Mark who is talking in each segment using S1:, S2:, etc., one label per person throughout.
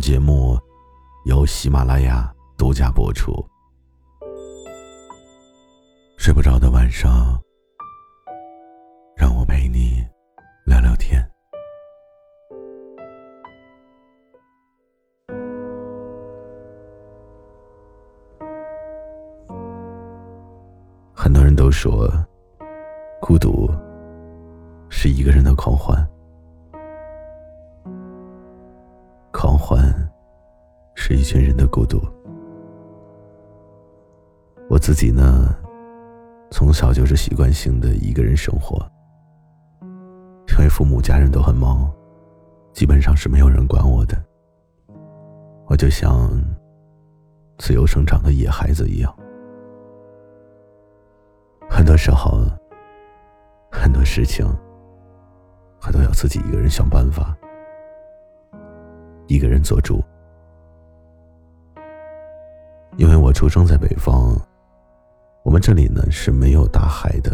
S1: 节目由喜马拉雅独家播出。睡不着的晚上，让我陪你聊聊天。很多人都说，孤独是一个人的狂欢。欢是一群人的孤独。我自己呢，从小就是习惯性的一个人生活，因为父母家人都很忙，基本上是没有人管我的。我就像自由生长的野孩子一样，很多时候，很多事情，我都要自己一个人想办法。一个人做主，因为我出生在北方，我们这里呢是没有大海的，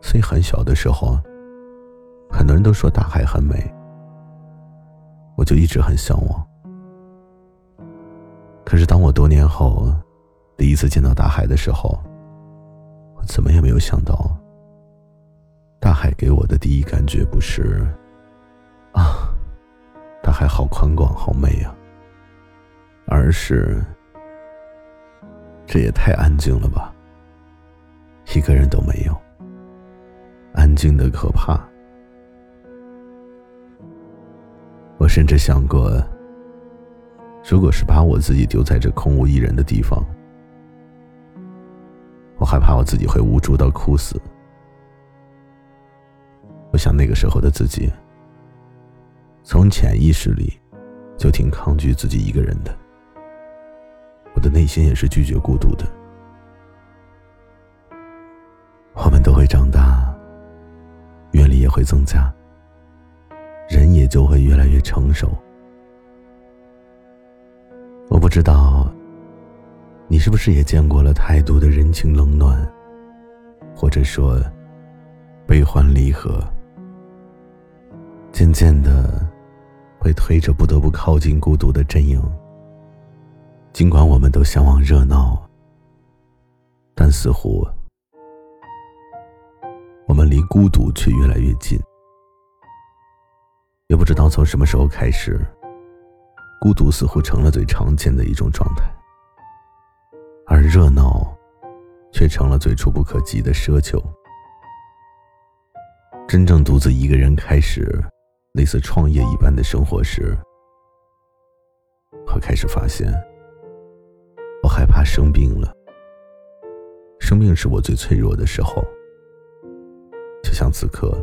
S1: 所以很小的时候，很多人都说大海很美，我就一直很向往。可是当我多年后第一次见到大海的时候，我怎么也没有想到，大海给我的第一感觉不是。大海好宽广，好美呀。而是，这也太安静了吧，一个人都没有，安静的可怕。我甚至想过，如果是把我自己丢在这空无一人的地方，我害怕我自己会无助到哭死。我想那个时候的自己。从潜意识里，就挺抗拒自己一个人的。我的内心也是拒绝孤独的。我们都会长大，阅历也会增加，人也就会越来越成熟。我不知道，你是不是也见过了太多的人情冷暖，或者说悲欢离合，渐渐的。会推着不得不靠近孤独的阵营。尽管我们都向往热闹，但似乎我们离孤独却越来越近。也不知道从什么时候开始，孤独似乎成了最常见的一种状态，而热闹却成了最触不可及的奢求。真正独自一个人开始。类似创业一般的生活时，我开始发现，我害怕生病了。生病是我最脆弱的时候，就像此刻，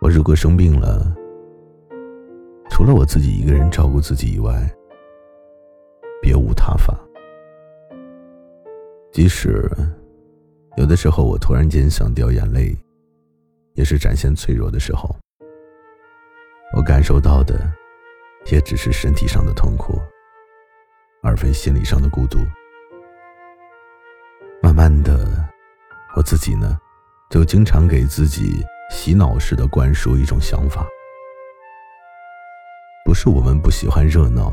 S1: 我如果生病了，除了我自己一个人照顾自己以外，别无他法。即使有的时候我突然间想掉眼泪。也是展现脆弱的时候，我感受到的，也只是身体上的痛苦，而非心理上的孤独。慢慢的，我自己呢，就经常给自己洗脑式的灌输一种想法：，不是我们不喜欢热闹，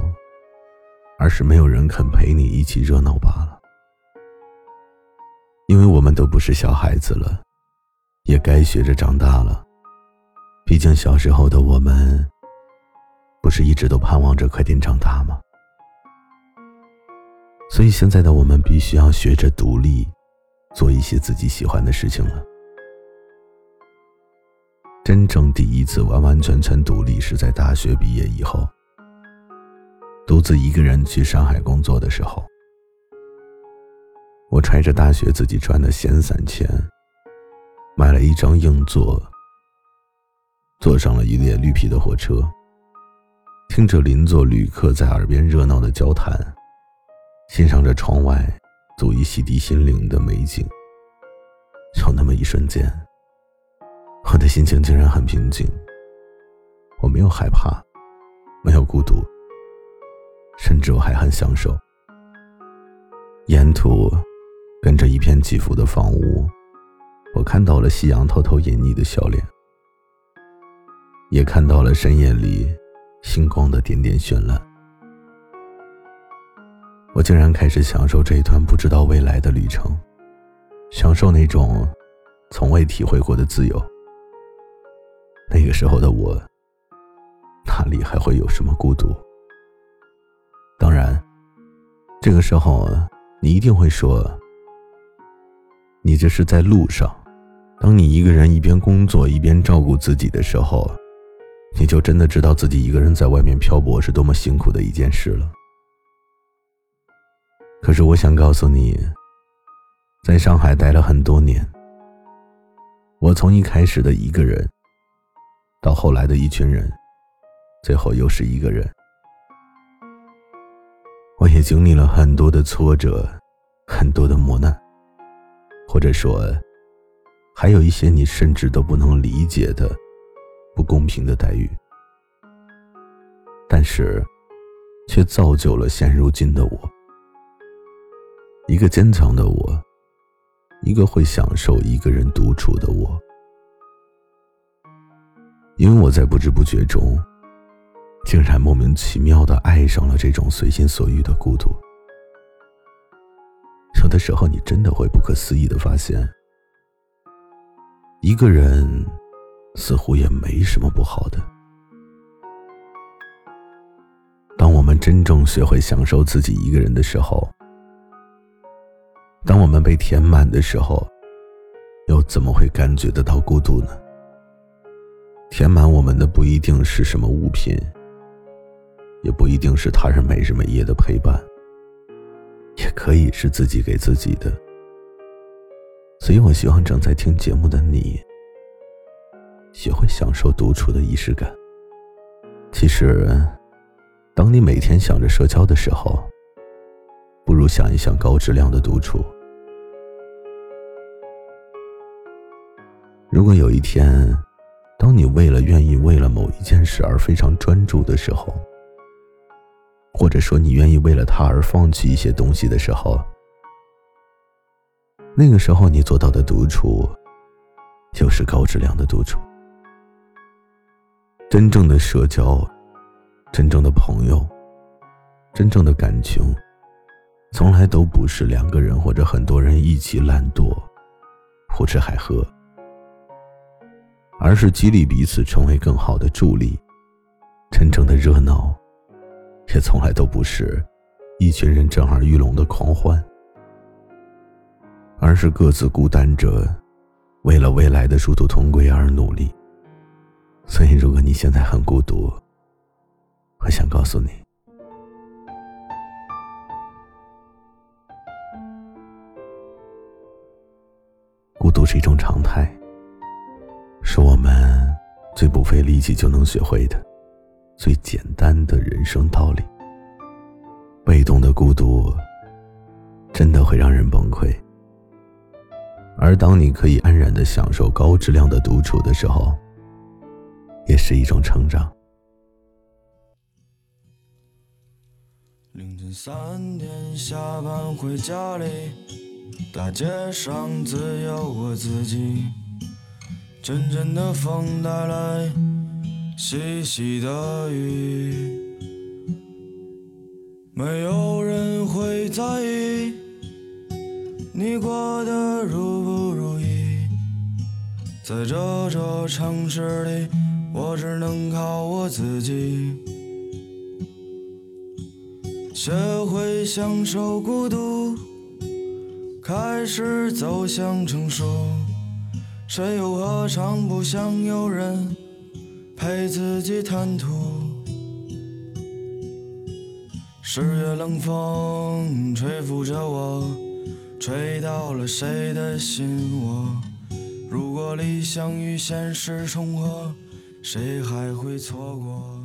S1: 而是没有人肯陪你一起热闹罢了。因为我们都不是小孩子了。也该学着长大了，毕竟小时候的我们，不是一直都盼望着快点长大吗？所以现在的我们必须要学着独立，做一些自己喜欢的事情了。真正第一次完完全全独立是在大学毕业以后，独自一个人去上海工作的时候，我揣着大学自己赚的闲散钱。买了一张硬座，坐上了一列绿皮的火车，听着邻座旅客在耳边热闹的交谈，欣赏着窗外足以洗涤心灵的美景。有那么一瞬间，我的心情竟然很平静。我没有害怕，没有孤独，甚至我还很享受。沿途，跟着一片起伏的房屋，我看到了夕阳偷偷隐匿的笑脸。也看到了深夜里星光的点点绚烂，我竟然开始享受这一段不知道未来的旅程，享受那种从未体会过的自由。那个时候的我，哪里还会有什么孤独？当然，这个时候你一定会说，你这是在路上。当你一个人一边工作一边照顾自己的时候。你就真的知道自己一个人在外面漂泊是多么辛苦的一件事了。可是我想告诉你，在上海待了很多年，我从一开始的一个人，到后来的一群人，最后又是一个人。我也经历了很多的挫折，很多的磨难，或者说，还有一些你甚至都不能理解的。不公平的待遇，但是，却造就了现如今的我，一个坚强的我，一个会享受一个人独处的我。因为我在不知不觉中，竟然莫名其妙的爱上了这种随心所欲的孤独。有的时候，你真的会不可思议的发现，一个人。似乎也没什么不好的。当我们真正学会享受自己一个人的时候，当我们被填满的时候，又怎么会感觉得到孤独呢？填满我们的不一定是什么物品，也不一定是他人每日每夜的陪伴，也可以是自己给自己的。所以我希望正在听节目的你。学会享受独处的仪式感。其实，当你每天想着社交的时候，不如想一想高质量的独处。如果有一天，当你为了愿意为了某一件事而非常专注的时候，或者说你愿意为了他而放弃一些东西的时候，那个时候你做到的独处，就是高质量的独处。真正的社交，真正的朋友，真正的感情，从来都不是两个人或者很多人一起懒惰、胡吃海喝，而是激励彼此成为更好的助力。真正的热闹，也从来都不是一群人震耳欲聋的狂欢，而是各自孤单着，为了未来的殊途同归而努力。所以，如果你现在很孤独，我想告诉你，孤独是一种常态，是我们最不费力气就能学会的最简单的人生道理。被动的孤独，真的会让人崩溃。而当你可以安然的享受高质量的独处的时候，也是一种成长。
S2: 凌晨三点下班回家里，大街上只有我自己。阵阵的风带来细细的雨，没有人会在意你过得如不如意，在这座城市里。我只能靠我自己，学会享受孤独，开始走向成熟。谁又何尝不想有人陪自己谈吐？十月冷风吹拂着我，吹到了谁的心窝？如果理想与现实重合。谁还会错过？